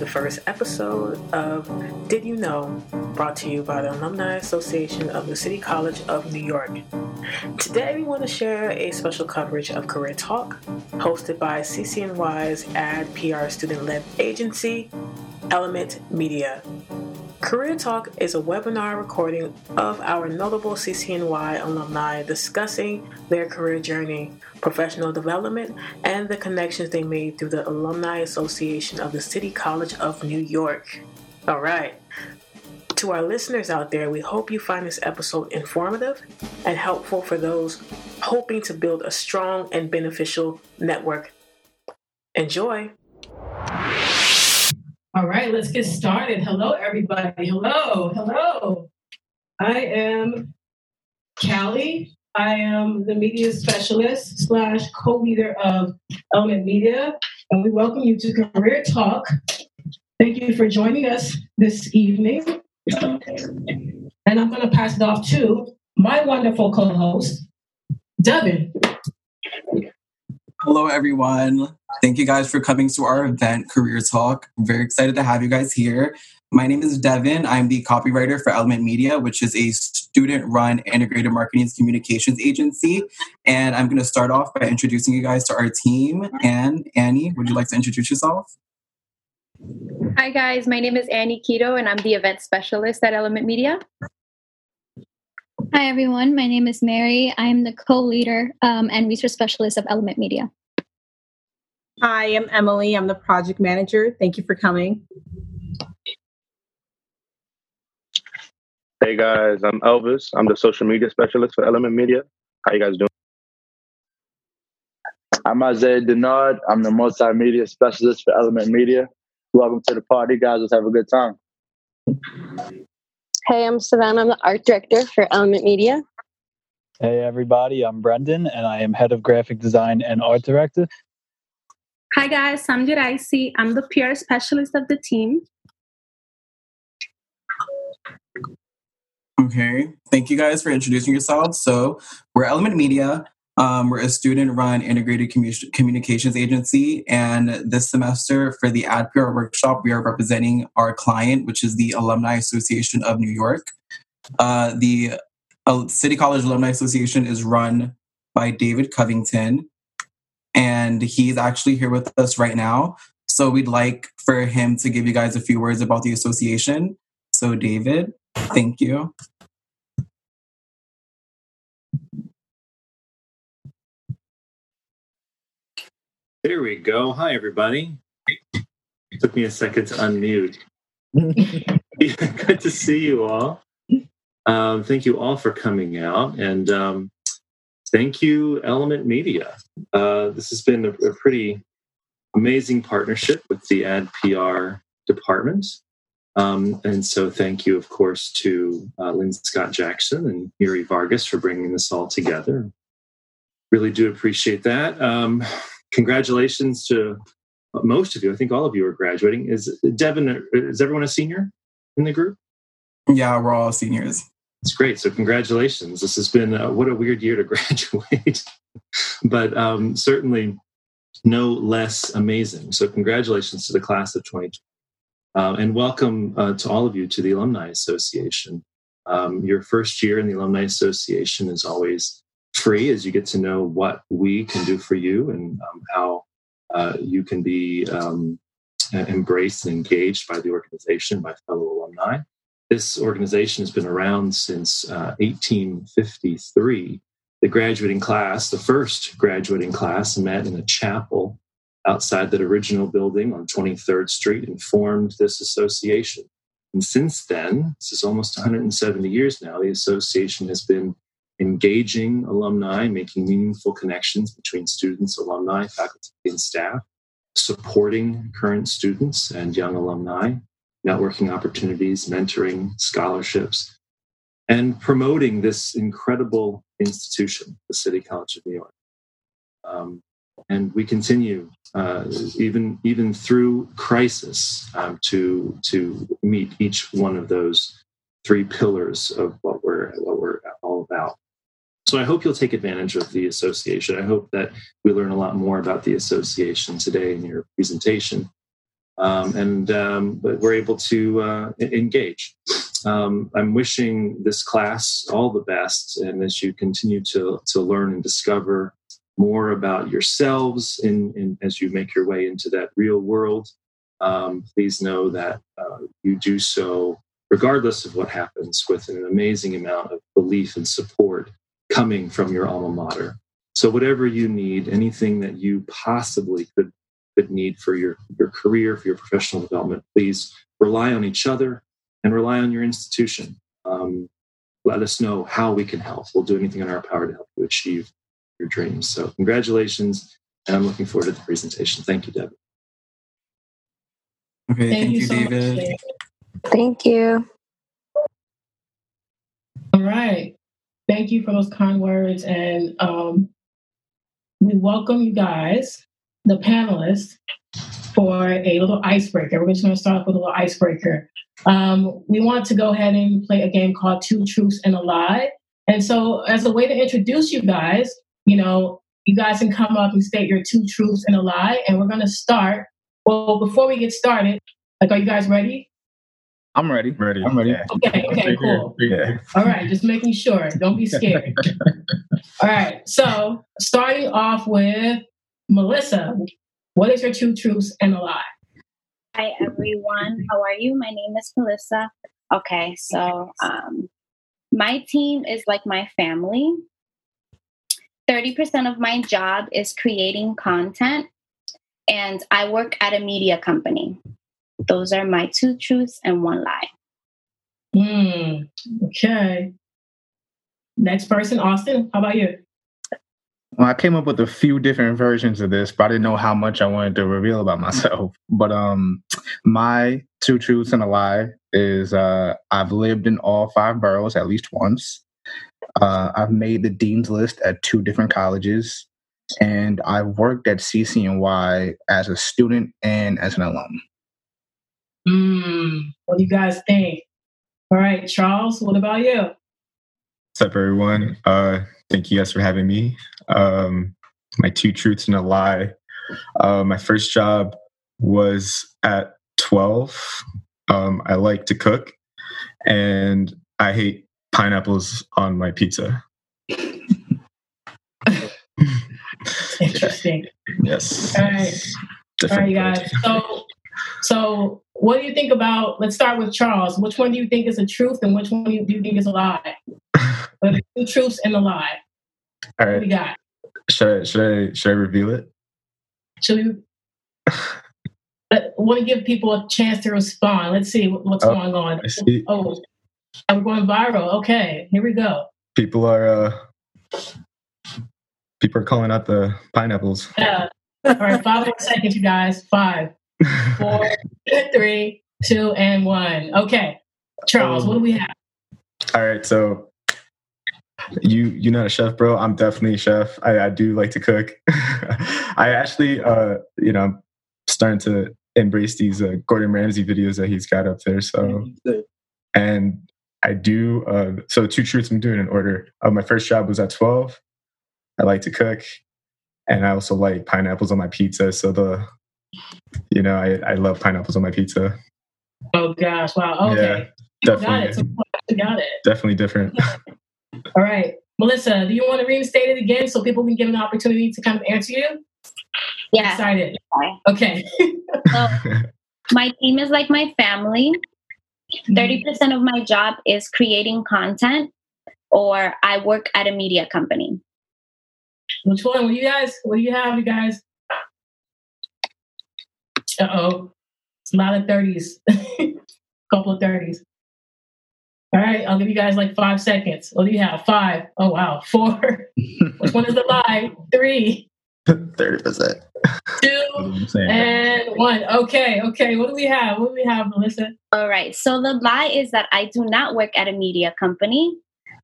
the first episode of Did You Know, brought to you by the Alumni Association of the City College of New York. Today, we want to share a special coverage of Career Talk, hosted by CCNY's ad PR student led agency, Element Media. Career Talk is a webinar recording of our notable CCNY alumni discussing their career journey, professional development, and the connections they made through the Alumni Association of the City College of New York. All right. To our listeners out there, we hope you find this episode informative and helpful for those hoping to build a strong and beneficial network. Enjoy. All right, let's get started. Hello, everybody. Hello, hello. I am Callie. I am the media specialist slash co-leader of Element Media, and we welcome you to Career Talk. Thank you for joining us this evening. And I'm going to pass it off to my wonderful co-host, Devin. Hello, everyone. Thank you guys for coming to our event, Career Talk. I'm very excited to have you guys here. My name is Devin. I'm the copywriter for Element Media, which is a student run integrated marketing and communications agency. And I'm going to start off by introducing you guys to our team. And Annie, would you like to introduce yourself? Hi, guys. My name is Annie Keto, and I'm the event specialist at Element Media. Hi, everyone. My name is Mary. I'm the co leader um, and research specialist of Element Media. Hi, I'm Emily. I'm the project manager. Thank you for coming. Hey guys, I'm Elvis. I'm the social media specialist for Element Media. How you guys doing? I'm Isaiah Denard. I'm the multimedia specialist for Element Media. Welcome to the party, guys. Let's have a good time. Hey, I'm Savannah. I'm the art director for Element Media. Hey, everybody. I'm Brendan, and I am head of graphic design and art director. Hi, guys. I'm Jiraisi. I'm the PR specialist of the team. Okay. Thank you guys for introducing yourselves. So, we're Element Media. Um, we're a student run integrated commu- communications agency. And this semester, for the Ad PR workshop, we are representing our client, which is the Alumni Association of New York. Uh, the uh, City College Alumni Association is run by David Covington, and he's actually here with us right now. So, we'd like for him to give you guys a few words about the association. So, David, thank you. There we go. Hi, everybody. It took me a second to unmute. Good to see you all. Um, thank you all for coming out, and um, thank you, Element Media. Uh, this has been a, a, pretty amazing partnership with the Ad PR department. Um, and so, thank you, of course, to uh, Lynn Scott Jackson and Yuri Vargas for bringing this all together. Really do appreciate that. Congratulations to most of you. I think all of you are graduating. Is Devin? Is everyone a senior in the group? Yeah, we're all seniors. It's great. So congratulations. This has been uh, what a weird year to graduate, but um, certainly no less amazing. So congratulations to the class of 2020. Uh, and welcome uh, to all of you to the Alumni Association. Um, your first year in the Alumni Association is always free as you get to know what we can do for you and um, how uh, you can be um, embraced and engaged by the organization, by fellow alumni. This organization has been around since uh, 1853. The graduating class, the first graduating class, met in a chapel outside that original building on 23rd Street and formed this association. And since then, this is almost 170 years now, the association has been engaging alumni, making meaningful connections between students, alumni, faculty, and staff, supporting current students and young alumni, networking opportunities, mentoring, scholarships, and promoting this incredible institution, the City College of New York. Um, and we continue, uh, even even through crisis, um, to to meet each one of those three pillars of what we're what we're all about. So I hope you'll take advantage of the association. I hope that we learn a lot more about the association today in your presentation. um, and um, but we're able to uh, engage. Um, I'm wishing this class all the best, and as you continue to to learn and discover more about yourselves, in, in as you make your way into that real world, um, please know that uh, you do so regardless of what happens with an amazing amount of belief and support coming from your alma mater. So whatever you need, anything that you possibly could could need for your, your career, for your professional development, please rely on each other and rely on your institution. Um, let us know how we can help. We'll do anything in our power to help you achieve your dreams. So congratulations, and I'm looking forward to the presentation. Thank you, Debbie. Okay, Thank thank, you you, so much, David. David. Thank you. All right. Thank you for those kind words. And um, we welcome you guys, the panelists, for a little icebreaker. We're just going to start off with a little icebreaker. Um, we want to go ahead and play a game called Two Truths and a Lie. And so, as a way to introduce you guys, you know, you guys can come up and state your two truths and a lie. And we're going to start. Well, before we get started, like, are you guys ready? I'm ready. Ready. I'm ready. Okay, okay, cool. Yeah. All right, just making sure. Don't be scared. All right, so starting off with Melissa, what is your two truths and a lie? Hi everyone, how are you? My name is Melissa. Okay, so um, my team is like my family. 30% of my job is creating content, and I work at a media company. Those are my two truths and one lie. Hmm. Okay. Next person, Austin. How about you? Well, I came up with a few different versions of this, but I didn't know how much I wanted to reveal about myself. But um, my two truths and a lie is uh, I've lived in all five boroughs at least once. Uh, I've made the dean's list at two different colleges, and I've worked at CCNY as a student and as an alum. Hmm. What do you guys think? All right, Charles. What about you? What's up, everyone? Uh, thank you guys for having me. Um, my two truths and a lie. Uh, my first job was at 12. Um, I like to cook, and I hate pineapples on my pizza. Interesting. Yes. All right. All right, Different you guys. So, so what do you think about? Let's start with Charles. Which one do you think is a truth, and which one do you, do you think is a lie? The two truths and a lie. All right. What you got? Should I should I should I reveal it? Should we? I want to give people a chance to respond. Let's see what's Oh, going on. Oh, and we're going viral. Okay, here we go. People are uh, people are calling out the pineapples. Yeah. All right, five more seconds, you guys. Five, four, three, two, and one. Okay, Charles, what do we have? All right, so you you're not a chef, bro. I'm definitely a chef. I, I do like to cook. I actually, uh, you know, I'm starting to embrace these uh, Gordon Ramsay videos that he's got up there. So, and I do. Uh, so two truths I'm doing in order. Uh, my first job was at 12. I like to cook, and I also like pineapples on my pizza. So the, you know, I I love pineapples on my pizza. Oh gosh, wow. Okay, Yeah, got it. So definitely, got it. definitely different. All right, Melissa, do you want to reinstate it again so people can get an opportunity to kind of answer you? Yeah. Excited. Okay. So my team is like my family. 30% mm-hmm. of my job is creating content, or I work at a media company. Which one? What do you guys? What do you have, you guys? Uh oh, it's a lot of thirties. Couple of thirties. All right, I'll give you guys like five seconds. What do you have? Five. Oh wow. Four. Which one is the lie? Three. Thirty percent. two, and one. Okay, okay. What do we have? What do we have, Melissa? All right. So the lie is that I do not work at a media company.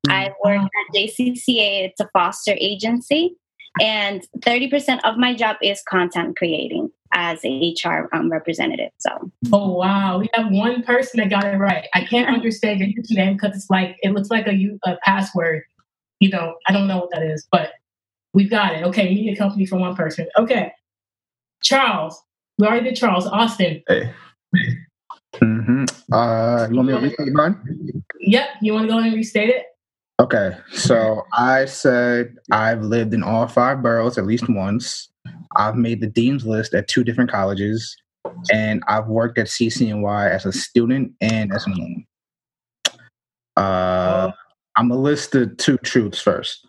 I work at JCCA. It's a foster agency. And 30% of my job is content creating as a HR um, representative. So, Oh wow, we have one person that got it right. I can't understand your username because it's like it looks like a, a password. You know, I don't know what that is, but we've got it. Okay, media company for one person. Okay, Charles, We already did Charles. Austin. Hey. Mm-hmm. Uh, you want me to restate mine? Yep. You want to go and restate it? Okay, so I said I've lived in all five boroughs at least once. I've made the dean's list at two different colleges, and I've worked at CCNY as a student and as an alum. Uh, I'm gonna list the two truths first.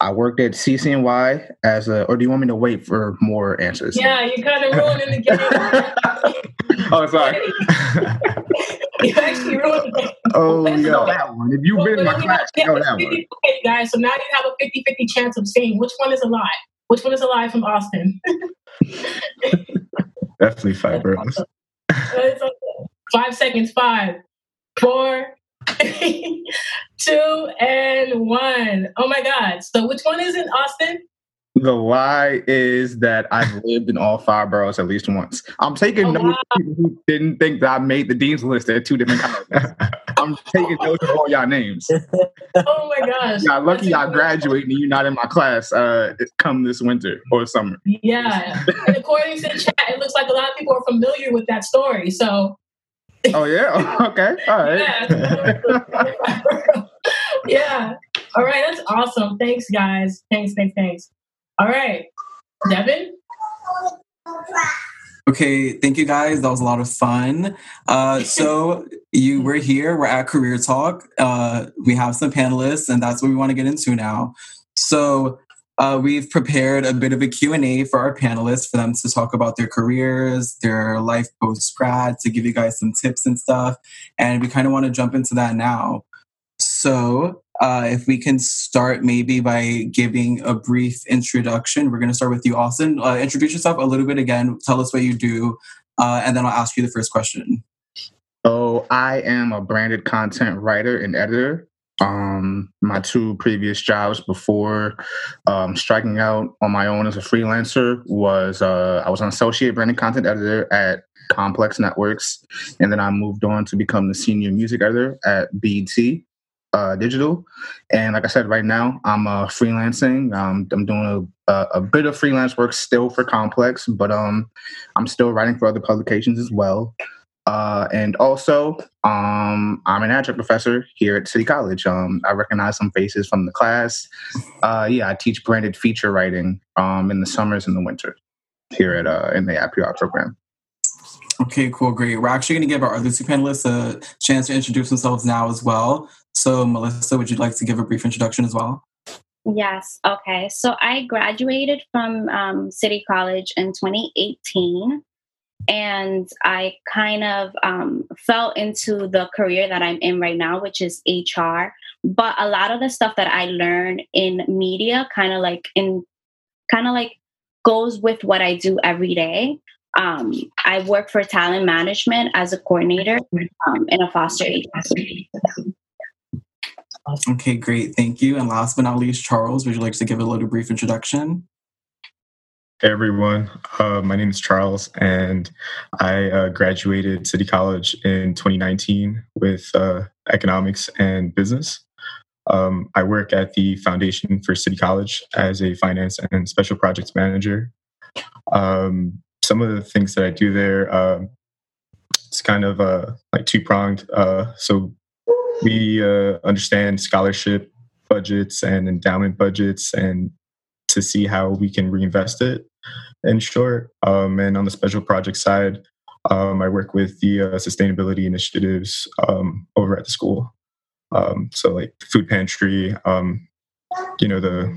I worked at CCNY as a, or do you want me to wait for more answers? Yeah, you kind of ruining the game. oh, sorry. you actually ruined. Oh, yeah, that one. If you've been in my class, you know that one. Okay, guys, so now you have a 50 50 chance of seeing which one is a lie. Which one is a lie from Austin? Definitely five boroughs. Five seconds. Five, four, two, and one. Oh my God. So which one is in Austin? The lie is that I've lived in all five boroughs at least once. I'm taking Oh, notes wow. who didn't think that I made the dean's list at two different colleges. I'm taking notes of all y'all names. Oh my gosh. Y'all lucky y'all graduating and you're not in my class uh, come this winter or summer. Yeah. And according to the chat, it looks like a lot of people are familiar with that story. So Oh, yeah? Okay. All right. yeah. All right. That's awesome. Thanks, guys. Thanks, thanks, thanks. All right. Devin? Okay, thank you guys. That was a lot of fun. Uh, so you we're here. We're at Career Talk. Uh, we have some panelists, and that's what we want to get into now. So uh, we've prepared a bit of a Q&A for our panelists for them to talk about their careers, their life post-grad, to give you guys some tips and stuff. And we kind of want to jump into that now. So uh, if we can start maybe by giving a brief introduction. We're going to start with you, Austin. Uh, introduce yourself a little bit again. Tell us what you do, uh, and then I'll ask you the first question. So I am a branded content writer and editor. Um, my two previous jobs before um, striking out on my own as a freelancer was uh, I was an associate branded content editor at Complex Networks, and then I moved on to become the senior music editor at BET uh, Digital. And like I said, right now I'm uh, freelancing. Um, I'm doing a, a, a bit of freelance work still for Complex, but um, I'm still writing for other publications as well. Uh, and also, um, I'm an adjunct professor here at City College. Um, I recognize some faces from the class. Uh, yeah, I teach branded feature writing um, in the summers and the winter here at uh, in the APR program. Okay, cool, great. We're actually going to give our other two panelists a chance to introduce themselves now as well. So, Melissa, would you like to give a brief introduction as well? Yes. Okay. So I graduated from um, City College in 2018, and I kind of um, fell into the career that I'm in right now, which is HR. But a lot of the stuff that I learned in media, kind of like in, kind of like goes with what I do every day. Um, I work for talent management as a coordinator um, in a foster agency. Okay, great. Thank you. And last but not least, Charles, would you like to give a little brief introduction? Hey everyone, uh, my name is Charles, and I uh, graduated City College in 2019 with uh, economics and business. Um, I work at the Foundation for City College as a finance and special projects manager. Um, some of the things that I do there, uh, it's kind of uh, like two pronged. Uh, so we uh, understand scholarship budgets and endowment budgets and to see how we can reinvest it in short. Um, and on the special project side, um, I work with the uh, sustainability initiatives um, over at the school. Um, so like the food pantry, um, you know, the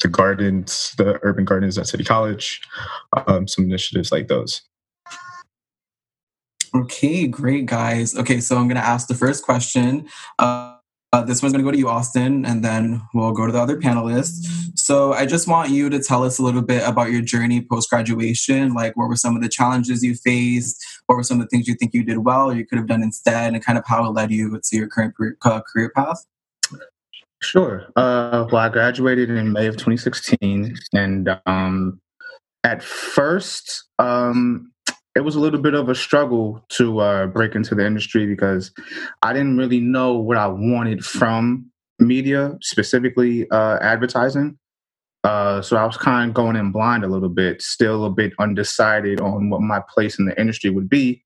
the gardens, the urban gardens at City College, um, some initiatives like those. Okay, great, guys. Okay, so I'm going to ask the first question. Uh, uh, this one's going to go to you, Austin, and then we'll go to the other panelists. So I just want you to tell us a little bit about your journey post graduation. Like, what were some of the challenges you faced? What were some of the things you think you did well or you could have done instead? And kind of how it led you to your current career, uh, career path? Sure. Uh, well, I graduated in May of 2016, and um, at first, um, it was a little bit of a struggle to uh, break into the industry because I didn't really know what I wanted from media, specifically uh, advertising. Uh, so I was kind of going in blind a little bit, still a bit undecided on what my place in the industry would be.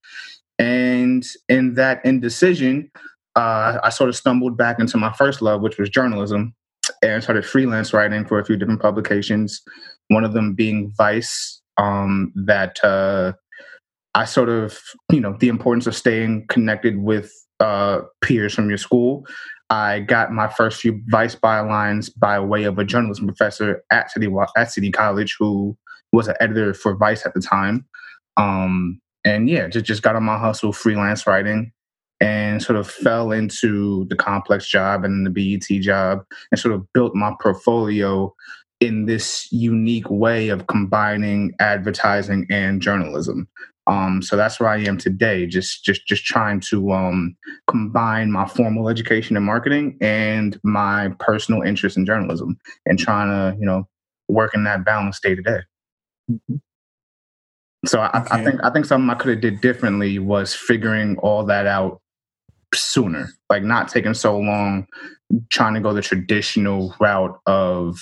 And in that indecision, uh, I sort of stumbled back into my first love, which was journalism, and started freelance writing for a few different publications. One of them being Vice, um, that uh, I sort of, you know, the importance of staying connected with uh, peers from your school. I got my first few Vice bylines by way of a journalism professor at City at City College, who was an editor for Vice at the time. Um, and yeah, just just got on my hustle, freelance writing, and sort of fell into the complex job and the BET job, and sort of built my portfolio in this unique way of combining advertising and journalism. Um, so that's where I am today, just just just trying to um, combine my formal education in marketing and my personal interest in journalism, and trying to you know work in that balance day to day. Mm-hmm. So I, okay. I, think I think something I could have did differently was figuring all that out sooner, like not taking so long, trying to go the traditional route of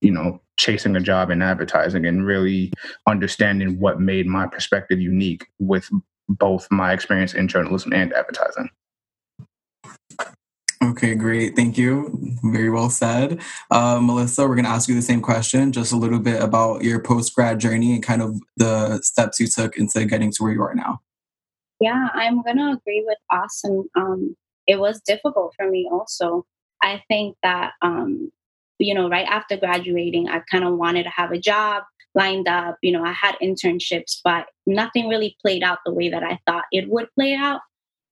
you know chasing a job in advertising and really understanding what made my perspective unique with both my experience in journalism and advertising. Okay, great. Thank you. Very well said. Uh, Melissa, we're going to ask you the same question, just a little bit about your post grad journey and kind of the steps you took into getting to where you are now. Yeah, I'm going to agree with Austin. Um, it was difficult for me also. I think that um, you know, right after graduating, I kind of wanted to have a job lined up. You know, I had internships, but nothing really played out the way that I thought it would play out.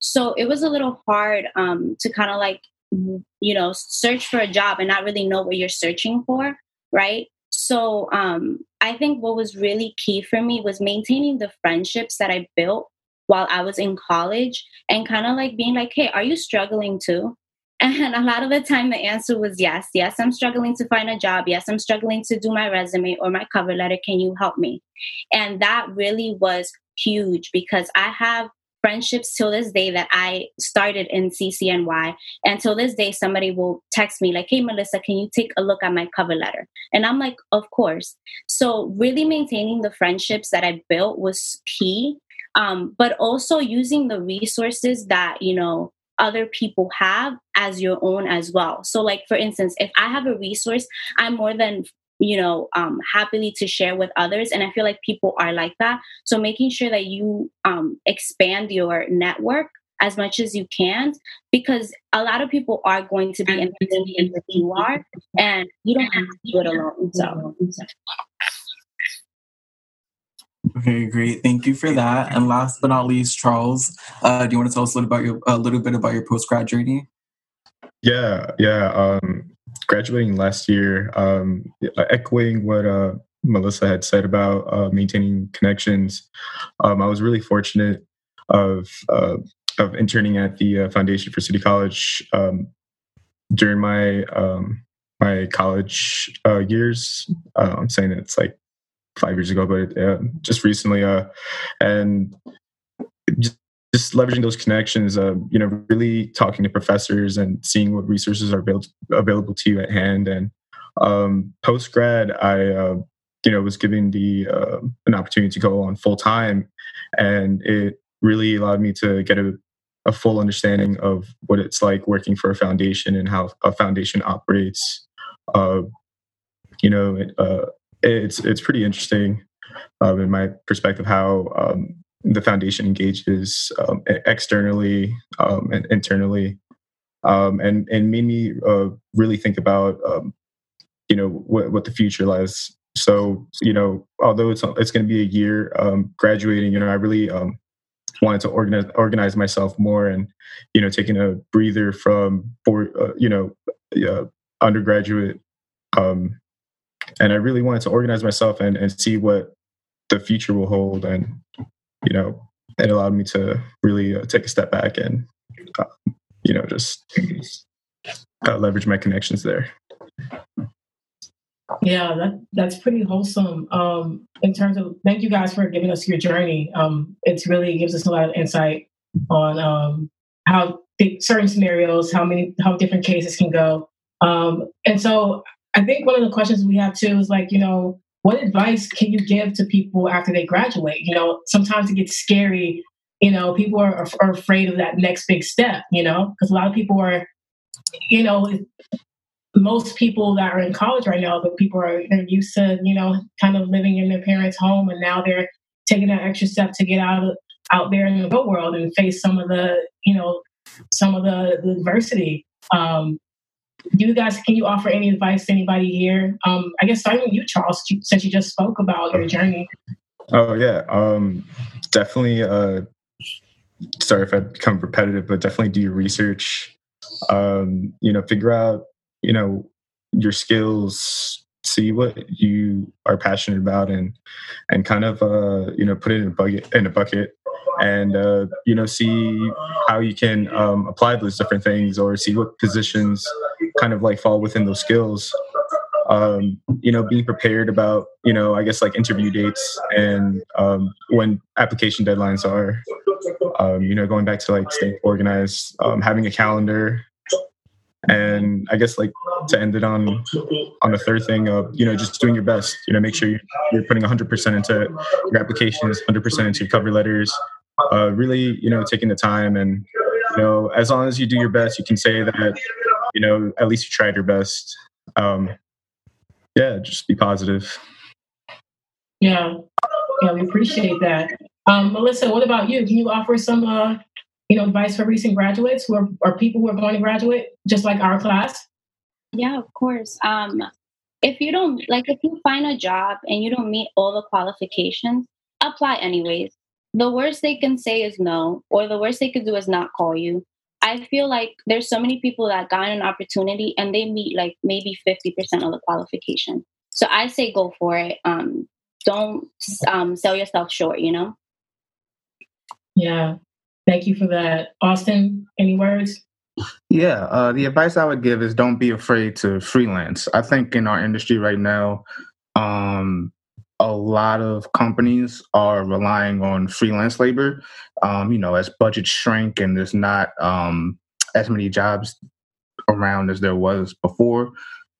So it was a little hard um, to kind of like, you know, search for a job and not really know what you're searching for, right? So um, I think what was really key for me was maintaining the friendships that I built while I was in college and kind of like being like, hey, are you struggling too? And a lot of the time, the answer was yes. Yes, I'm struggling to find a job. Yes, I'm struggling to do my resume or my cover letter. Can you help me? And that really was huge because I have friendships till this day that I started in CCNY. And till this day, somebody will text me, like, hey, Melissa, can you take a look at my cover letter? And I'm like, of course. So, really maintaining the friendships that I built was key. Um, but also using the resources that, you know, other people have as your own as well. So, like for instance, if I have a resource, I'm more than you know um, happily to share with others and i feel like people are like that. So making sure that you um, expand your network as much as you can because a lot of people are going to be in what you are and you don't have to do it alone so Okay, great. Thank you for that. And last but not least, Charles, uh, do you want to tell us a little about your a little bit about your post grad journey? Yeah, yeah. Um, graduating last year, um, echoing what uh, Melissa had said about uh, maintaining connections. Um, I was really fortunate of uh, of interning at the uh, Foundation for City College um, during my um, my college uh, years. Uh, I'm saying it's like five years ago, but uh, just recently. Uh, and just, just leveraging those connections, uh, you know, really talking to professors and seeing what resources are available, available to you at hand. And um, post grad, I, uh, you know, was given the uh, an opportunity to go on full time, and it really allowed me to get a, a full understanding of what it's like working for a foundation and how a foundation operates. Uh, you know, uh, it's it's pretty interesting um, in my perspective how um, the foundation engages um, externally um, and internally, um, and and made me uh, really think about um, you know what what the future lies. So you know, although it's it's going to be a year graduating, you know, I really wanted to organize organize myself more and you know taking a breather from for uh, you know uh, undergraduate um, and I really wanted to organize myself and, and see what the future will hold. And, you know, it allowed me to really uh, take a step back and, uh, you know, just uh, leverage my connections there. Yeah, that, that's pretty wholesome. Um, in terms of, thank you guys for giving us your journey. Um, it really gives us a lot of insight on um, how certain scenarios, how many, how different cases can go. Um, and so I think one of the questions we have too is like, you know, what advice can you give to people after they graduate? You know, sometimes it gets scary. You know, people are, are afraid of that next big step. You know, because a lot of people are, you know, most people that are in college right now, but people are they're used to, you know, kind of living in their parents' home, and now they're taking that extra step to get out of out there in the real world and face some of the, you know, some of the, the adversity. Um, you guys, can you offer any advice to anybody here? Um, I guess starting with you, Charles, since you just spoke about your journey. Oh yeah, um, definitely. Uh, sorry if I become repetitive, but definitely do your research. Um, you know, figure out you know your skills, see what you are passionate about, and and kind of uh, you know put it in a bucket in a bucket and uh, you know see how you can um, apply those different things or see what positions kind of like fall within those skills. Um, you know being prepared about you know i guess like interview dates and um, when application deadlines are. Um, you know going back to like staying organized um, having a calendar and i guess like to end it on on the third thing of you know just doing your best you know make sure you're putting 100% into your applications 100% into your cover letters uh, really you know taking the time and you know as long as you do your best you can say that you know at least you tried your best. Um yeah just be positive. Yeah. Yeah we appreciate that. Um melissa what about you? Can you offer some uh you know advice for recent graduates who are or people who are going to graduate just like our class yeah of course um if you don't like if you find a job and you don't meet all the qualifications apply anyways the worst they can say is no or the worst they could do is not call you I feel like there's so many people that got an opportunity and they meet like maybe 50% of the qualification. So I say go for it. Um, don't um, sell yourself short, you know? Yeah. Thank you for that. Austin, any words? Yeah, uh, the advice I would give is don't be afraid to freelance. I think in our industry right now, um, a lot of companies are relying on freelance labor. Um, you know, as budgets shrink and there's not um, as many jobs around as there was before.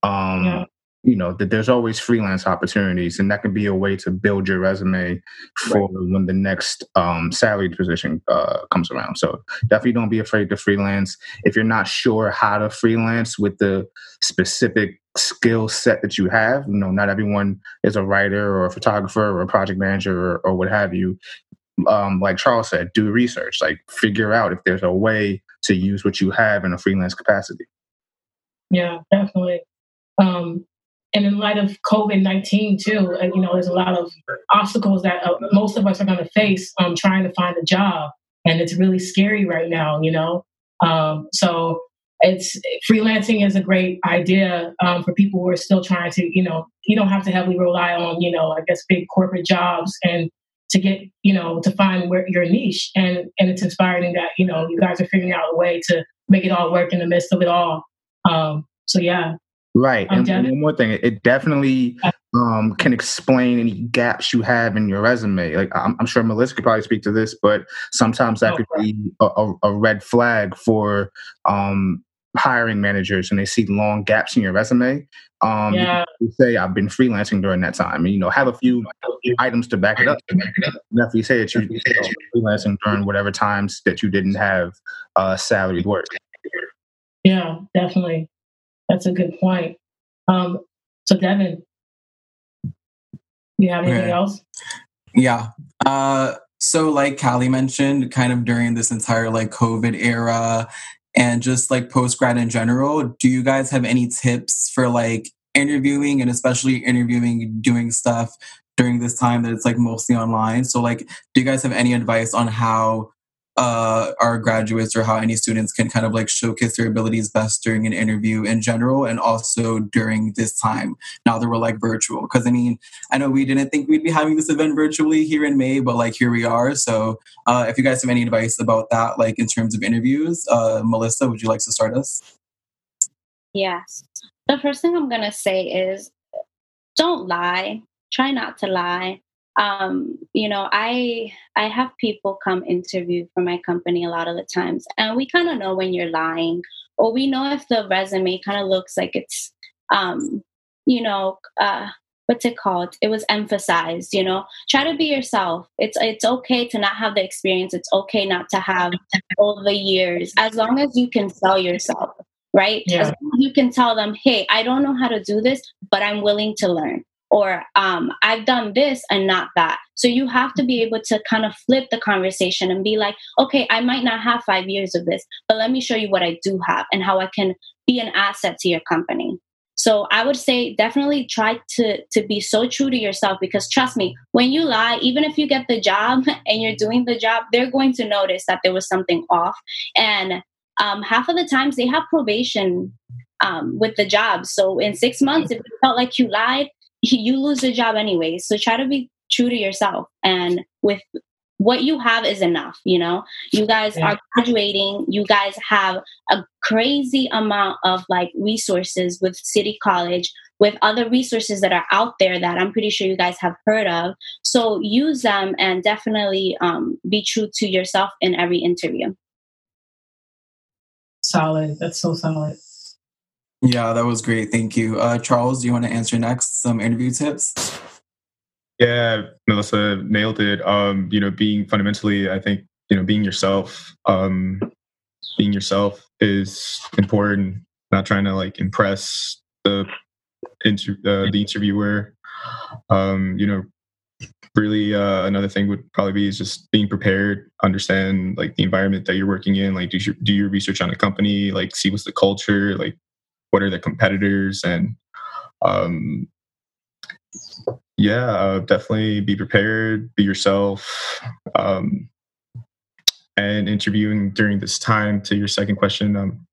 Um, yeah you know that there's always freelance opportunities and that can be a way to build your resume for right. when the next um, salaried position uh, comes around. So definitely don't be afraid to freelance. If you're not sure how to freelance with the specific skill set that you have you know not everyone is a writer or a photographer or a project manager or, or what have you. Um, like charles said do research like figure out if there's a way to use what you have in a freelance capacity. Yeah definitely. Um, and in light of COVID nineteen too, uh, you know, there's a lot of obstacles that uh, most of us are going to face um, trying to find a job, and it's really scary right now. You know, um, so it's freelancing is a great idea um, for people who are still trying to, you know, you don't have to heavily rely on, you know, I guess big corporate jobs and to get, you know, to find where your niche. And and it's inspiring that you know you guys are figuring out a way to make it all work in the midst of it all. Um, so yeah, Right. and, and one more thing, it definitely um, can explain any gaps you have in your resume. Like I'm, I'm, sure Melissa could probably speak to this, but sometimes that oh, could be a, a, red flag for um, hiring managers, and they see long gaps in your resume. Um, yeah. You say I've been freelancing during that time, and you know have a few items to back it up. And if you say that you, you freelancing during whatever times that you didn't have uh, salaried work. Yeah, definitely. That's a good point. Um, so, Devin, you have anything okay. else? Yeah. Uh, so, like Callie mentioned, kind of during this entire like COVID era and just like post grad in general, do you guys have any tips for like interviewing and especially interviewing, doing stuff during this time that it's like mostly online? So, like, do you guys have any advice on how uh, our graduates or how any students can kind of like showcase their abilities best during an interview in general and also during this time now that we're like virtual. Because i mean i know we didn't think we'd be having this event virtually here in may but like here we are. So uh, if you guys have any advice about that like in terms of interviews uh, melissa would you like to start us? Yes. The first thing i'm gonna say is don't lie. Try not to lie um, you know, I I have people come interview for my company a lot of the times, and we kind of know when you're lying, or we know if the resume kind of looks like it's um, you know, uh, what's it called? It was emphasized, you know, try to be yourself. It's, it's okay to not have the experience. It's okay not to have all the years, as long as you can sell yourself, right? Yeah. you can tell them, hey, I don't know how to do this, but I'm willing to learn. Or um, I've done this and not that. So you have to be able to kind of flip the conversation and be like, okay, I might not have five years of this, but let me show you what I do have and how I can be an asset to your company. So I would say definitely try to to be so true to yourself because trust me, when you lie, even if you get the job and you're doing the job, they're going to notice that there was something off. And um, half of the times they have probation um, with the job. So in six months, if you felt like you lied, you lose the job anyway. So try to be true to yourself. And with what you have is enough you know? You guys yeah. are graduating. You guys have a crazy amount of like resources with city college with other resources that are out there that i'm pretty sure you guys have heard of. So use them and definitely um, be true to yourself in every interview. Solid. That's so solid yeah that was great thank you uh, charles do you want to answer next some interview tips yeah, Melissa nailed it. Um, you know, being fundamentally, I think, you know, being yourself, um, being yourself is important. Not trying to like impress the inter- uh, the interviewer. Um, you know, really uh, another thing would probably be is just being prepared, understand like the environment that you're working in, like do your do your research on the company, like see what's the culture, like what are the competitors, and um, yeah, uh, definitely be prepared, be yourself. Um, and interviewing during this time to your second question, um,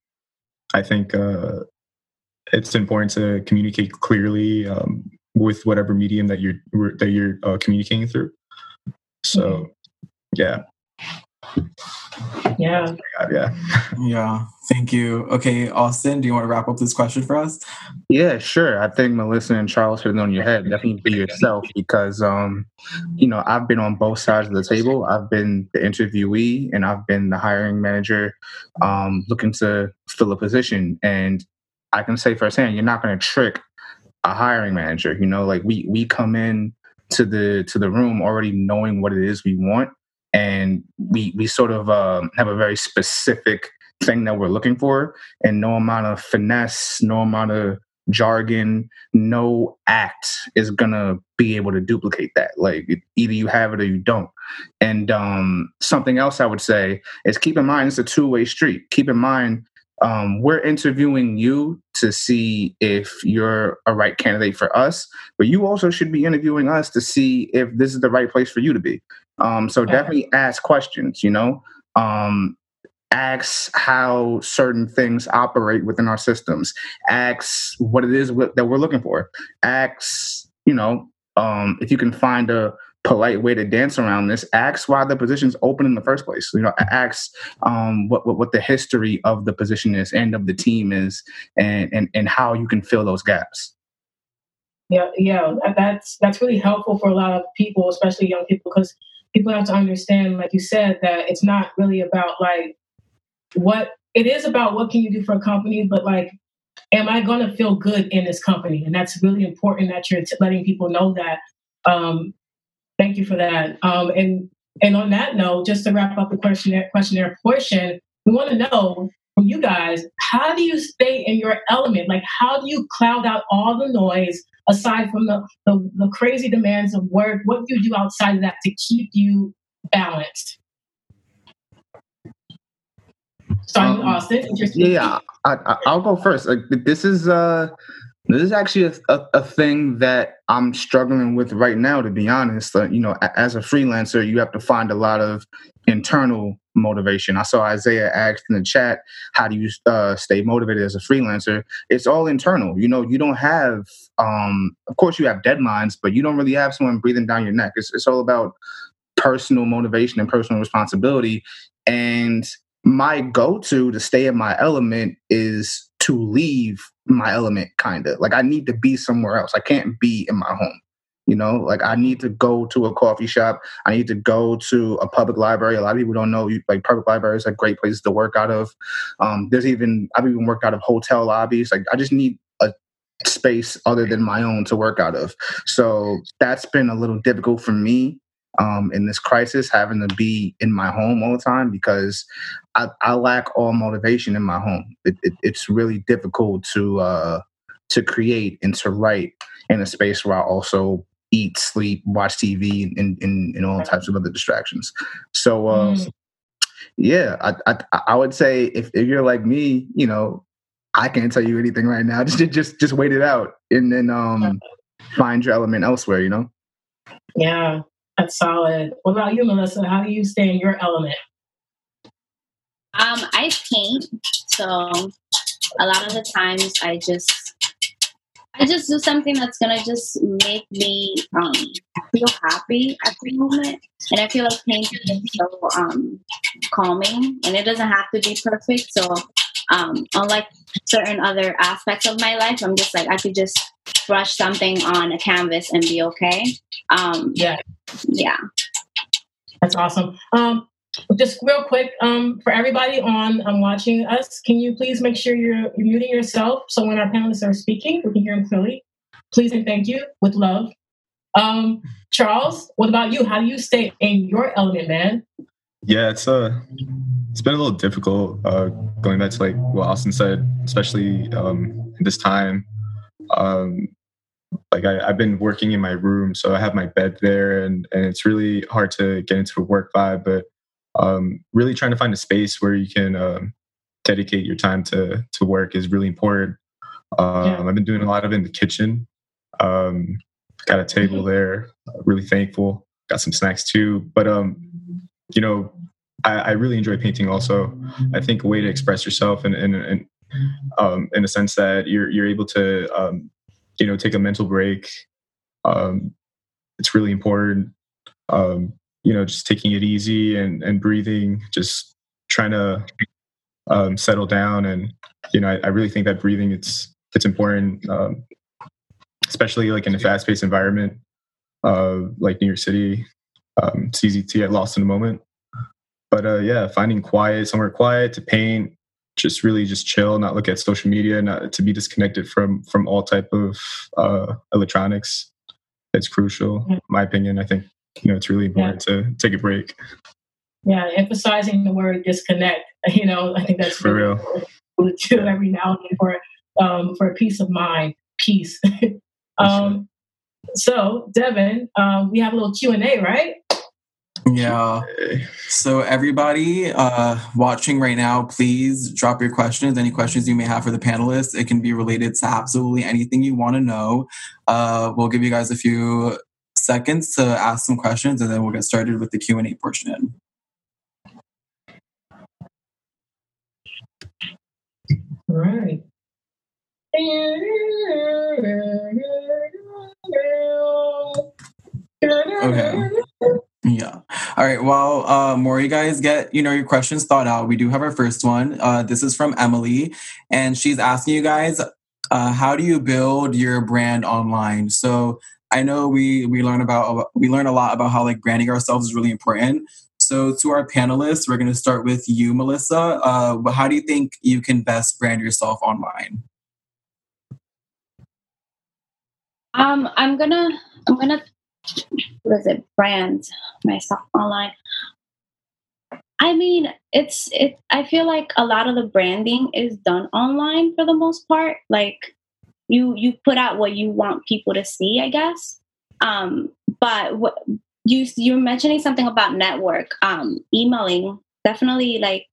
I think uh, it's important to communicate clearly um, with whatever medium that you're that you're uh, communicating through. So, yeah. Yeah. Yeah. Yeah. Thank you. Okay, Austin, do you want to wrap up this question for us? Yeah, sure. I think Melissa and Charles hit it on your head. Definitely be yourself because, um, you know, I've been on both sides of the table. I've been the interviewee and I've been the hiring manager um, looking to fill a position. And I can say firsthand, you're not going to trick a hiring manager. You know, like we we come in to the to the room already knowing what it is we want and we we sort of um, have a very specific thing that we're looking for, and no amount of finesse, no amount of jargon, no act is gonna be able to duplicate that. Like either you have it or you don't. And um, something else I would say is keep in mind it's a two way street. Keep in mind um, we're interviewing you to see if you're a right candidate for us, but you also should be interviewing us to see if this is the right place for you to be. Um, so definitely ask questions, you know, um, ask how certain things operate within our systems, ask what it is that we're looking for, ask, you know, um, if you can find a polite way to dance around this, ask why the position's open in the first place. You know, ask um, what, what, what the history of the position is and of the team is, and and and how you can fill those gaps. Yeah, yeah, that's that's really helpful for a lot of people, especially young people, because people have to understand, like you said, that it's not really about like what it is about what can you do for a company, but like, am I going to feel good in this company? And that's really important that you're t- letting people know that. Um, thank you for that. Um, and and on that note, just to wrap up the questionnaire questionnaire portion, we want to know from you guys how do you stay in your element? Like, how do you cloud out all the noise aside from the, the, the crazy demands of work, what do you do outside of that to keep you balanced? Starting um, with Austin. Yeah, I, will go first. Like, this is uh, this is actually a, a, a, thing that I'm struggling with right now. To be honest, you know, as a freelancer, you have to find a lot of internal motivation. I saw Isaiah asked in the chat, "How do you uh, stay motivated as a freelancer?" It's all internal. You know, you don't have, um, of course, you have deadlines, but you don't really have someone breathing down your neck. It's, it's all about personal motivation and personal responsibility. And my go-to to stay in my element is to leave my element, kind of like I need to be somewhere else. I can't be in my home. You know, like I need to go to a coffee shop. I need to go to a public library. A lot of people don't know, like public libraries are great places to work out of. Um, there's even I've even worked out of hotel lobbies. Like I just need a space other than my own to work out of. So that's been a little difficult for me um, in this crisis, having to be in my home all the time because I, I lack all motivation in my home. It, it, it's really difficult to uh, to create and to write in a space where I also eat, sleep, watch TV, and, and, and all types of other distractions. So, uh, mm. yeah, I, I, I would say if, if you're like me, you know, I can't tell you anything right now. Just just just wait it out and then um, find your element elsewhere. You know. Yeah, that's solid. What about you, Melissa? How do you stay in your element? Um, I paint, so a lot of the times I just I just do something that's gonna just make me um, feel happy at the moment, and I feel like painting is so um, calming, and it doesn't have to be perfect. So, um, unlike certain other aspects of my life, I'm just like I could just brush something on a canvas and be okay. Um, yeah, yeah, that's awesome. Just real quick um, for everybody on um, watching us, can you please make sure you're, you're muting yourself so when our panelists are speaking, we can hear them clearly. Please and thank you with love. Um, Charles, what about you? How do you stay in your element, man? Yeah, it's uh it's been a little difficult uh, going back to like what Austin said, especially um, this time. Um, like I, have been working in my room, so I have my bed there, and and it's really hard to get into a work vibe. But um, really trying to find a space where you can um, dedicate your time to to work is really important. Um, yeah. I've been doing a lot of it in the kitchen. Um, got a table mm-hmm. there. Really thankful. Got some snacks too. But um, you know, I, I, really enjoy painting. Also, I think a way to express yourself and and, and um, in a sense that you're you're able to um, you know take a mental break. Um, it's really important. Um, you know, just taking it easy and, and breathing, just trying to um, settle down. And, you know, I, I, really think that breathing, it's, it's important, um, especially like in a fast paced environment, uh, like New York City. Um, it's easy to get lost in a moment. But uh, yeah, finding quiet, somewhere quiet to paint, just really just chill, not look at social media, not to be disconnected from from all type of uh, electronics. It's crucial, in my opinion. I think you know it's really important yeah. to take a break. Yeah emphasizing the word disconnect you know i think that's for really real. to every now and then for um, for a peace of mind peace. Um, so devin um, we have a little q&a right? Yeah. So everybody uh, watching right now please drop your questions any questions you may have for the panelists. It can be related to absolutely anything you want to know. Uh, we'll give you guys a few seconds to ask some questions, and then we'll get started with the Q and A portion. All right. Okay. Yeah. All right. Well, uh, more you guys get, you know, your questions thought out. We do have our first one. Uh, this is from Emily, and she's asking you guys, uh, how do you build your brand online? So I know we we learn about we learn a lot about how like branding ourselves is really important. So to our panelists, we're going to start with you, Melissa. Uh, how do you think you can best brand yourself online? Um, I'm gonna I'm gonna what is it brand myself online. I mean, it's it. I feel like a lot of the branding is done online for the most part. Like you you put out what you want people to see, I guess. Um, but what you you're mentioning something about network, um, emailing definitely like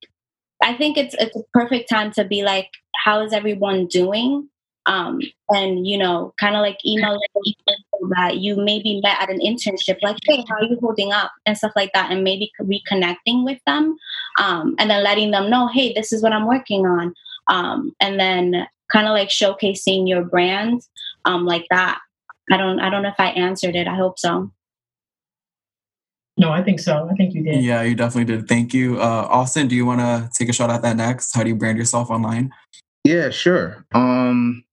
I think it's it's a perfect time to be like, how is everyone doing? Um, and you know, kind of like email that you maybe met at an internship, like, hey, how are you holding up, and stuff like that, and maybe reconnecting with them, um, and then letting them know, hey, this is what I'm working on, um, and then kind of like showcasing your brand um, like that. I don't I don't know if I answered it. I hope so. No, I think so. I think you did. Yeah, you definitely did. Thank you. Uh, Austin, do you want to take a shot at that next? How do you brand yourself online? Yeah, sure. Um,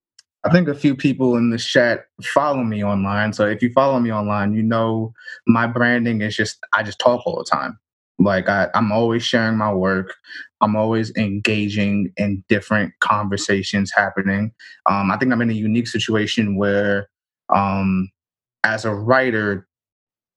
I think a few people in the chat follow me online. So if you follow me online, you know my branding is just I just talk all the time. Like I, I'm always sharing my work. I'm always engaging in different conversations happening. Um, I think I'm in a unique situation where, um, as a writer,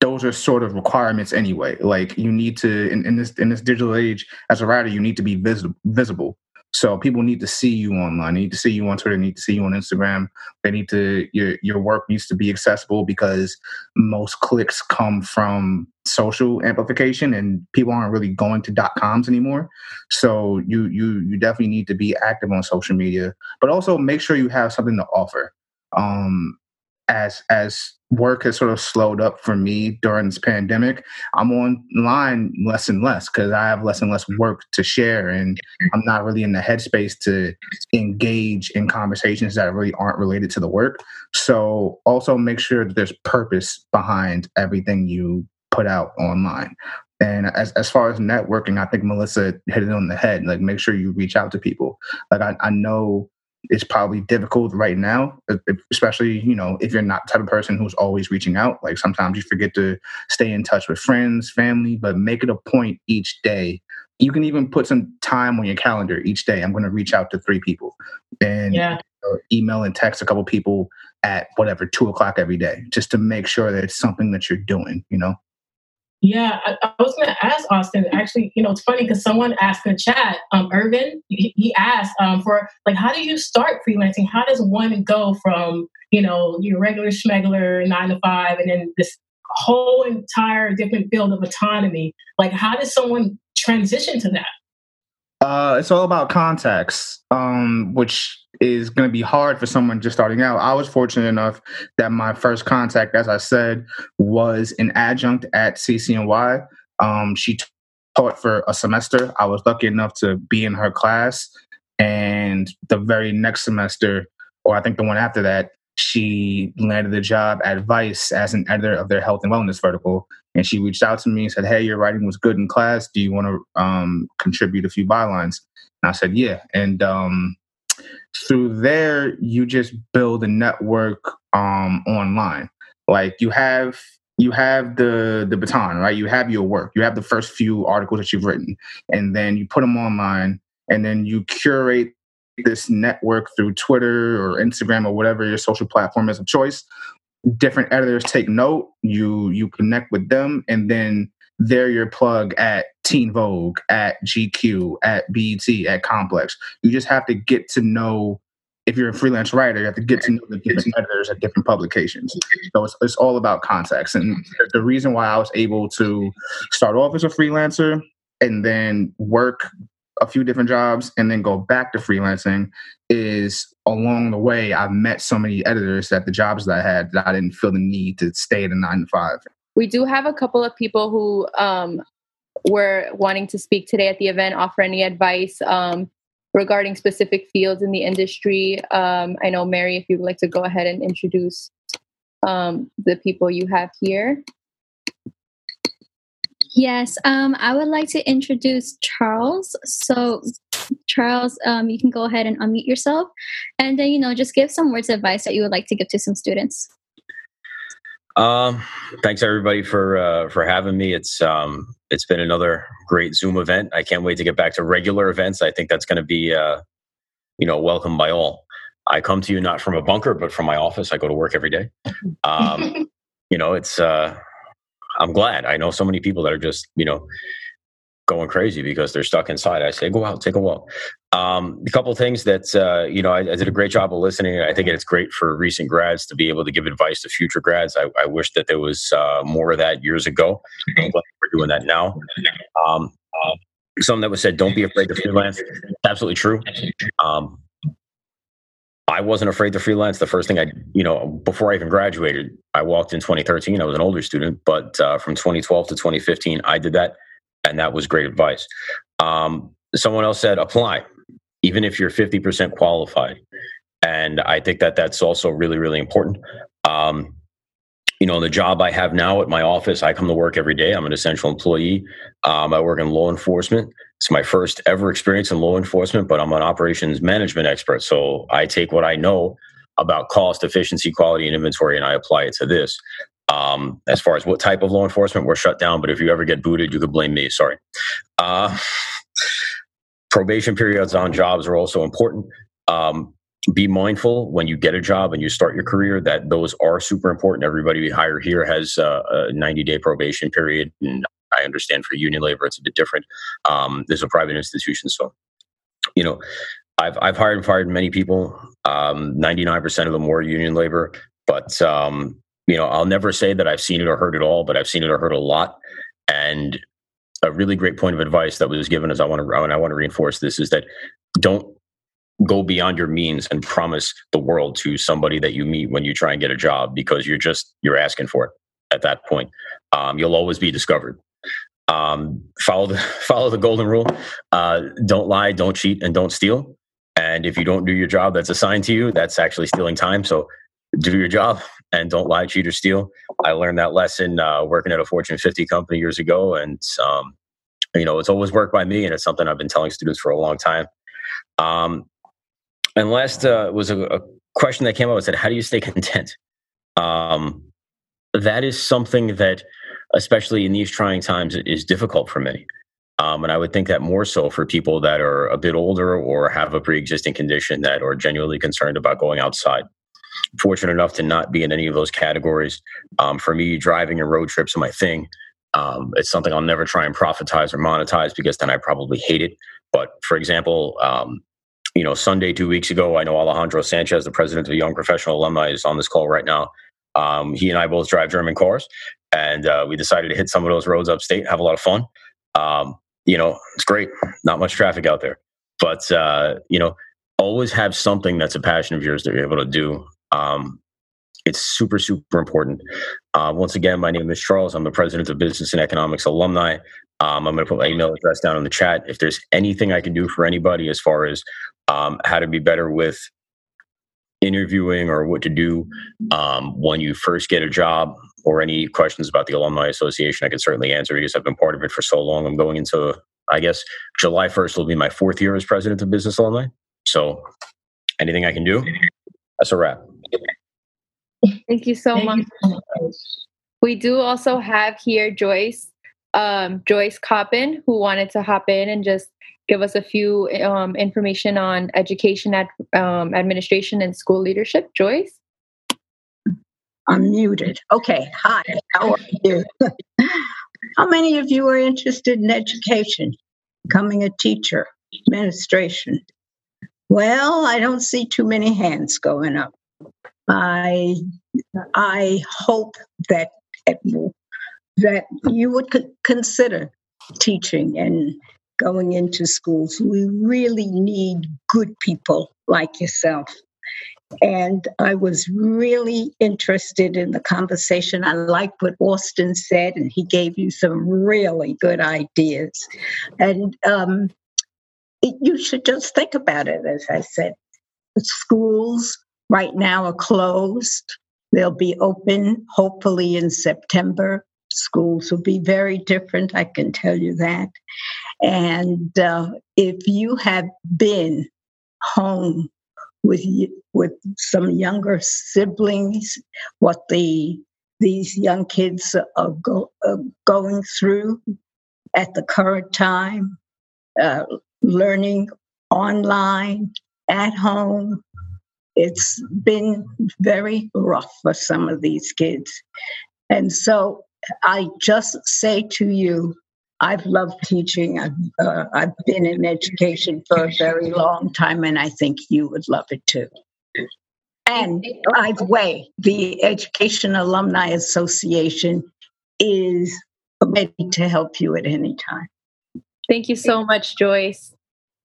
those are sort of requirements anyway. Like you need to in, in this in this digital age, as a writer, you need to be visible. Visible. So people need to see you online. They need to see you on Twitter. They need to see you on Instagram. They need to your your work needs to be accessible because most clicks come from social amplification, and people aren't really going to dot coms anymore. So you you you definitely need to be active on social media, but also make sure you have something to offer. Um, as as work has sort of slowed up for me during this pandemic, I'm online less and less because I have less and less work to share, and I'm not really in the headspace to engage in conversations that really aren't related to the work. So also make sure that there's purpose behind everything you put out online. And as, as far as networking, I think Melissa hit it on the head. Like, make sure you reach out to people. Like, I, I know it's probably difficult right now, especially you know if you're not the type of person who's always reaching out. Like sometimes you forget to stay in touch with friends, family, but make it a point each day. You can even put some time on your calendar each day. I'm going to reach out to three people and yeah. Uh, email and text a couple people at whatever two o'clock every day, just to make sure that it's something that you're doing. You know. Yeah, I, I was going to ask Austin. Actually, you know, it's funny because someone asked in the chat, um, Irvin, he, he asked um, for like, how do you start freelancing? How does one go from you know your regular schmegler nine to five, and then this whole entire different field of autonomy? Like, how does someone transition to that? Uh, it's all about context, um, which is going to be hard for someone just starting out. I was fortunate enough that my first contact, as I said, was an adjunct at CCNY. Um, she taught for a semester. I was lucky enough to be in her class, and the very next semester, or I think the one after that, she landed a job at Vice as an editor of their health and wellness vertical. And she reached out to me and said, Hey, your writing was good in class. Do you want to um, contribute a few bylines? And I said, Yeah. And um, through there, you just build a network um, online. Like you have you have the the baton, right? You have your work. You have the first few articles that you've written, and then you put them online, and then you curate this network through Twitter or Instagram or whatever your social platform is of choice. Different editors take note. You you connect with them, and then they're your plug at Teen Vogue, at GQ, at BET, at Complex. You just have to get to know. If you're a freelance writer, you have to get to know the different editors at different publications. So it's, it's all about context. And the reason why I was able to start off as a freelancer and then work a few different jobs and then go back to freelancing is along the way I've met so many editors that the jobs that I had that I didn't feel the need to stay at a nine to five. We do have a couple of people who um, were wanting to speak today at the event, offer any advice um, regarding specific fields in the industry. Um, I know Mary, if you'd like to go ahead and introduce um, the people you have here. Yes, um, I would like to introduce Charles. So, Charles, um, you can go ahead and unmute yourself, and then you know just give some words of advice that you would like to give to some students. Um, thanks everybody for uh, for having me. It's um, it's been another great Zoom event. I can't wait to get back to regular events. I think that's going to be uh, you know welcome by all. I come to you not from a bunker, but from my office. I go to work every day. Um, you know, it's uh, I'm glad. I know so many people that are just, you know, going crazy because they're stuck inside. I say, go out, take a walk. Um, a couple things that, uh, you know, I, I, did a great job of listening. I think it's great for recent grads to be able to give advice to future grads. I, I wish that there was uh, more of that years ago. I'm glad we're doing that now. Um, uh, something that was said, don't be afraid to freelance. Absolutely true. Um, I wasn't afraid to freelance. The first thing I, you know, before I even graduated, I walked in 2013. I was an older student, but uh, from 2012 to 2015, I did that, and that was great advice. Um, someone else said, apply, even if you're 50% qualified, and I think that that's also really, really important. Um, you know, the job I have now at my office, I come to work every day. I'm an essential employee. Um, I work in law enforcement. It's my first ever experience in law enforcement, but I'm an operations management expert. So I take what I know about cost, efficiency, quality, and inventory, and I apply it to this. Um, as far as what type of law enforcement, we're shut down. But if you ever get booted, you could blame me. Sorry. Uh, probation periods on jobs are also important. Um, be mindful when you get a job and you start your career that those are super important. Everybody we hire here has uh, a 90 day probation period. And I understand for union labor, it's a bit different. Um, there's a private institution. So, you know, I've, I've hired and fired many people. Um, 99% of them were union labor. But, um, you know, I'll never say that I've seen it or heard it all, but I've seen it or heard a lot. And a really great point of advice that was given as I want to, and I want to reinforce this is that don't go beyond your means and promise the world to somebody that you meet when you try and get a job because you're just you're asking for it at that point um, you'll always be discovered um, follow the follow the golden rule. Uh, don't lie don't cheat and don't steal. And if you don't do your job that's assigned to you that's actually stealing time. So do your job and don't lie cheat or steal. I learned that lesson uh, working at a fortune 50 company years ago. And um, you know it's always worked by me and it's something i've been telling students for a long time. Um, and last uh, was a, a, question that came up. It said, "How do you stay content?" Um, that is something that, especially in these trying times, is difficult for many. Um, and I would think that more so for people that are a bit older or have a pre-existing condition that are genuinely concerned about going outside. Fortunate enough to not be in any of those categories. Um, for me, driving and road trips are my thing. Um, it's something I'll never try and profitize or monetize because then I probably hate it. But for example, um, you know, Sunday two weeks ago, I know Alejandro Sanchez, the president of Young Professional Alumni, is on this call right now. Um, he and I both drive German cars, and uh, we decided to hit some of those roads upstate, have a lot of fun. Um, you know, it's great. Not much traffic out there, but uh, you know, always have something that's a passion of yours that you're able to do. Um, it's super, super important. Uh, once again, my name is Charles. I'm the president of Business and Economics Alumni. Um, I'm going to put my email address down in the chat. If there's anything I can do for anybody as far as um, how to be better with interviewing or what to do um, when you first get a job or any questions about the alumni association i can certainly answer because i've been part of it for so long i'm going into i guess july 1st will be my fourth year as president of business alumni so anything i can do that's a wrap thank you so thank much you. we do also have here joyce um, joyce coppin who wanted to hop in and just give us a few um, information on education, ad, um, administration, and school leadership. Joyce? I'm muted. Okay. Hi. How are you? How many of you are interested in education, becoming a teacher, administration? Well, I don't see too many hands going up. I I hope that that you would consider teaching and going into schools. We really need good people like yourself. And I was really interested in the conversation. I liked what Austin said, and he gave you some really good ideas. And um, it, you should just think about it, as I said. The schools right now are closed. They'll be open hopefully in September. Schools will be very different, I can tell you that. And uh, if you have been home with with some younger siblings, what the these young kids are, go, are going through at the current time, uh, learning online at home. It's been very rough for some of these kids. And so I just say to you, I've loved teaching. I've, uh, I've been in education for a very long time, and I think you would love it too. And by the way, the Education Alumni Association is ready to help you at any time. Thank you so much, Joyce.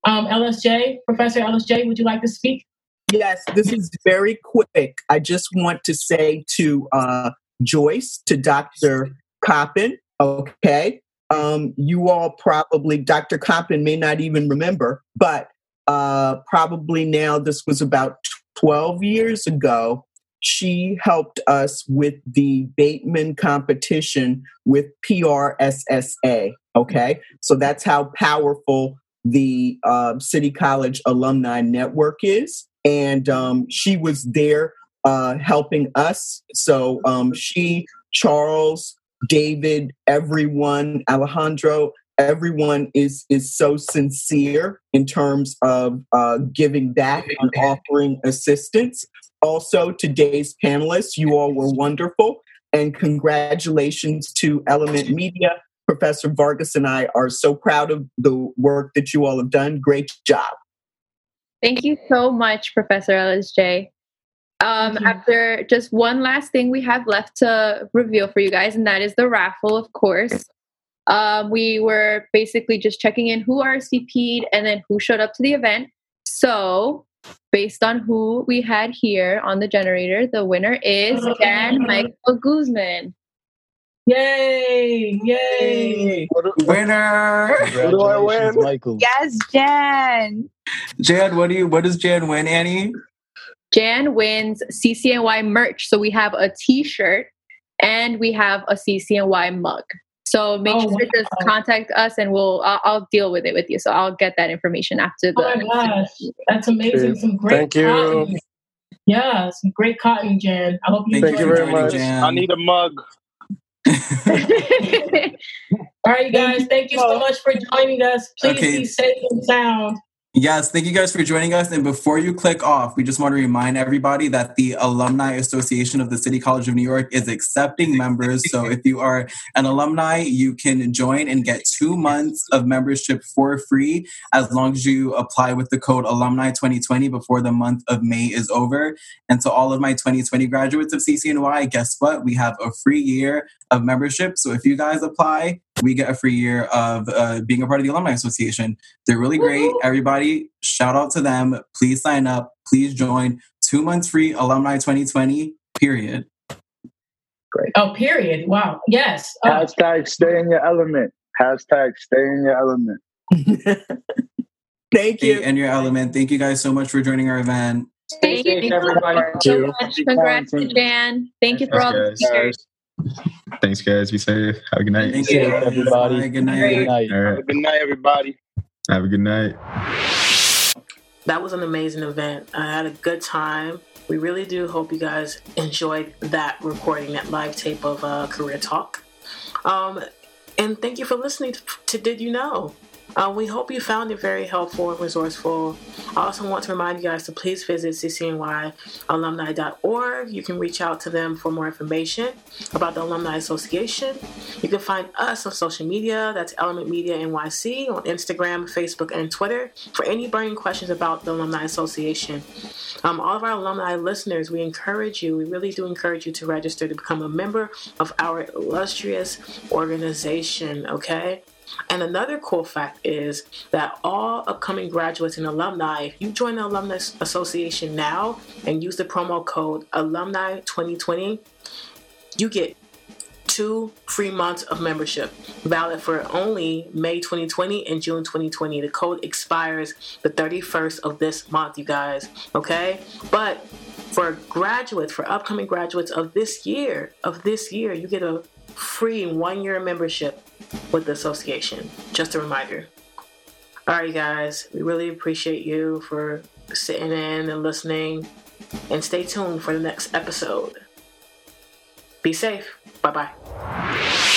Um, LSJ, Professor LSJ, would you like to speak? Yes, this is very quick. I just want to say to uh, Joyce, to Dr. Coppin, okay, um, you all probably, Dr. Coppin may not even remember, but uh, probably now this was about 12 years ago. She helped us with the Bateman competition with PRSSA. Okay, so that's how powerful the uh, City College Alumni Network is. And um, she was there uh, helping us. So um, she, Charles, David, everyone, Alejandro, everyone is is so sincere in terms of uh, giving back and offering assistance. Also, today's panelists, you all were wonderful, and congratulations to Element Media. Professor Vargas and I are so proud of the work that you all have done. Great job. Thank you so much, Professor LSJ. Um, after just one last thing we have left to reveal for you guys, and that is the raffle, of course. Um, we were basically just checking in who RSVP'd and then who showed up to the event. So, based on who we had here on the generator, the winner is Jan Michael Guzman. Yay! Yay! Winner! What do I win? Michael. Yes, Jan. Jan, what do you? What does Jan win, Annie? Jan wins CCNY merch. So we have a T-shirt and we have a CCNY mug. So make Oh, sure to just contact us, and we'll I'll, I'll deal with it with you. So I'll get that information after Oh the. my gosh, that's amazing! Some great Thank you. cotton. Yeah, some great cotton, Jan. I hope you Thank you very much. Jan. I need a mug. All right, you guys. Thank you so much for joining us. Please Okay. be safe and sound. Yes, thank you guys for joining us. And before you click off, we just want to remind everybody that the Alumni Association of the City College of New York is accepting members. So if you are an alumni, you can join and get two months of membership for free as long as you apply with the code Alumni 2020 before the month of May is over. And to all of my 2020 graduates of CCNY, guess what? We have a free year of membership. So if you guys apply, we get a free year of uh, being a part of the Alumni Association. They're really great. Everybody, shout out to them. Please sign up. Please join. Two months free, Alumni 2020, period. Great. Oh, period. Wow. Yes. Oh, Hashtag stay in your element. Hashtag stay in your element. Thank you. And your element. Thank you guys so much for joining our event. Thank you everybody. so much. Congrats to Jan. Thank you for all the Thanks, speakers. Thanks, guys. Be safe. Have a good night. Thank you, everybody. Good Good night. night. Have a right. good night, everybody. Have a good night. That was an amazing event. I had a good time. We really do hope you guys enjoyed that recording, that live tape of uh, Career Talk. Um, and thank you for listening to Did You Know? Uh, we hope you found it very helpful and resourceful. I also want to remind you guys to please visit ccnyalumni.org. You can reach out to them for more information about the Alumni Association. You can find us on social media. That's Element Media NYC on Instagram, Facebook, and Twitter for any burning questions about the Alumni Association. Um, all of our alumni listeners, we encourage you, we really do encourage you to register to become a member of our illustrious organization, okay? And another cool fact is that all upcoming graduates and alumni, if you join the Alumni Association now and use the promo code Alumni2020, you get two free months of membership, valid for only May 2020 and June 2020. The code expires the 31st of this month, you guys. Okay? But for graduates, for upcoming graduates of this year, of this year, you get a free one year membership with the association. Just a reminder. All right, guys, we really appreciate you for sitting in and listening. And stay tuned for the next episode. Be safe. Bye bye.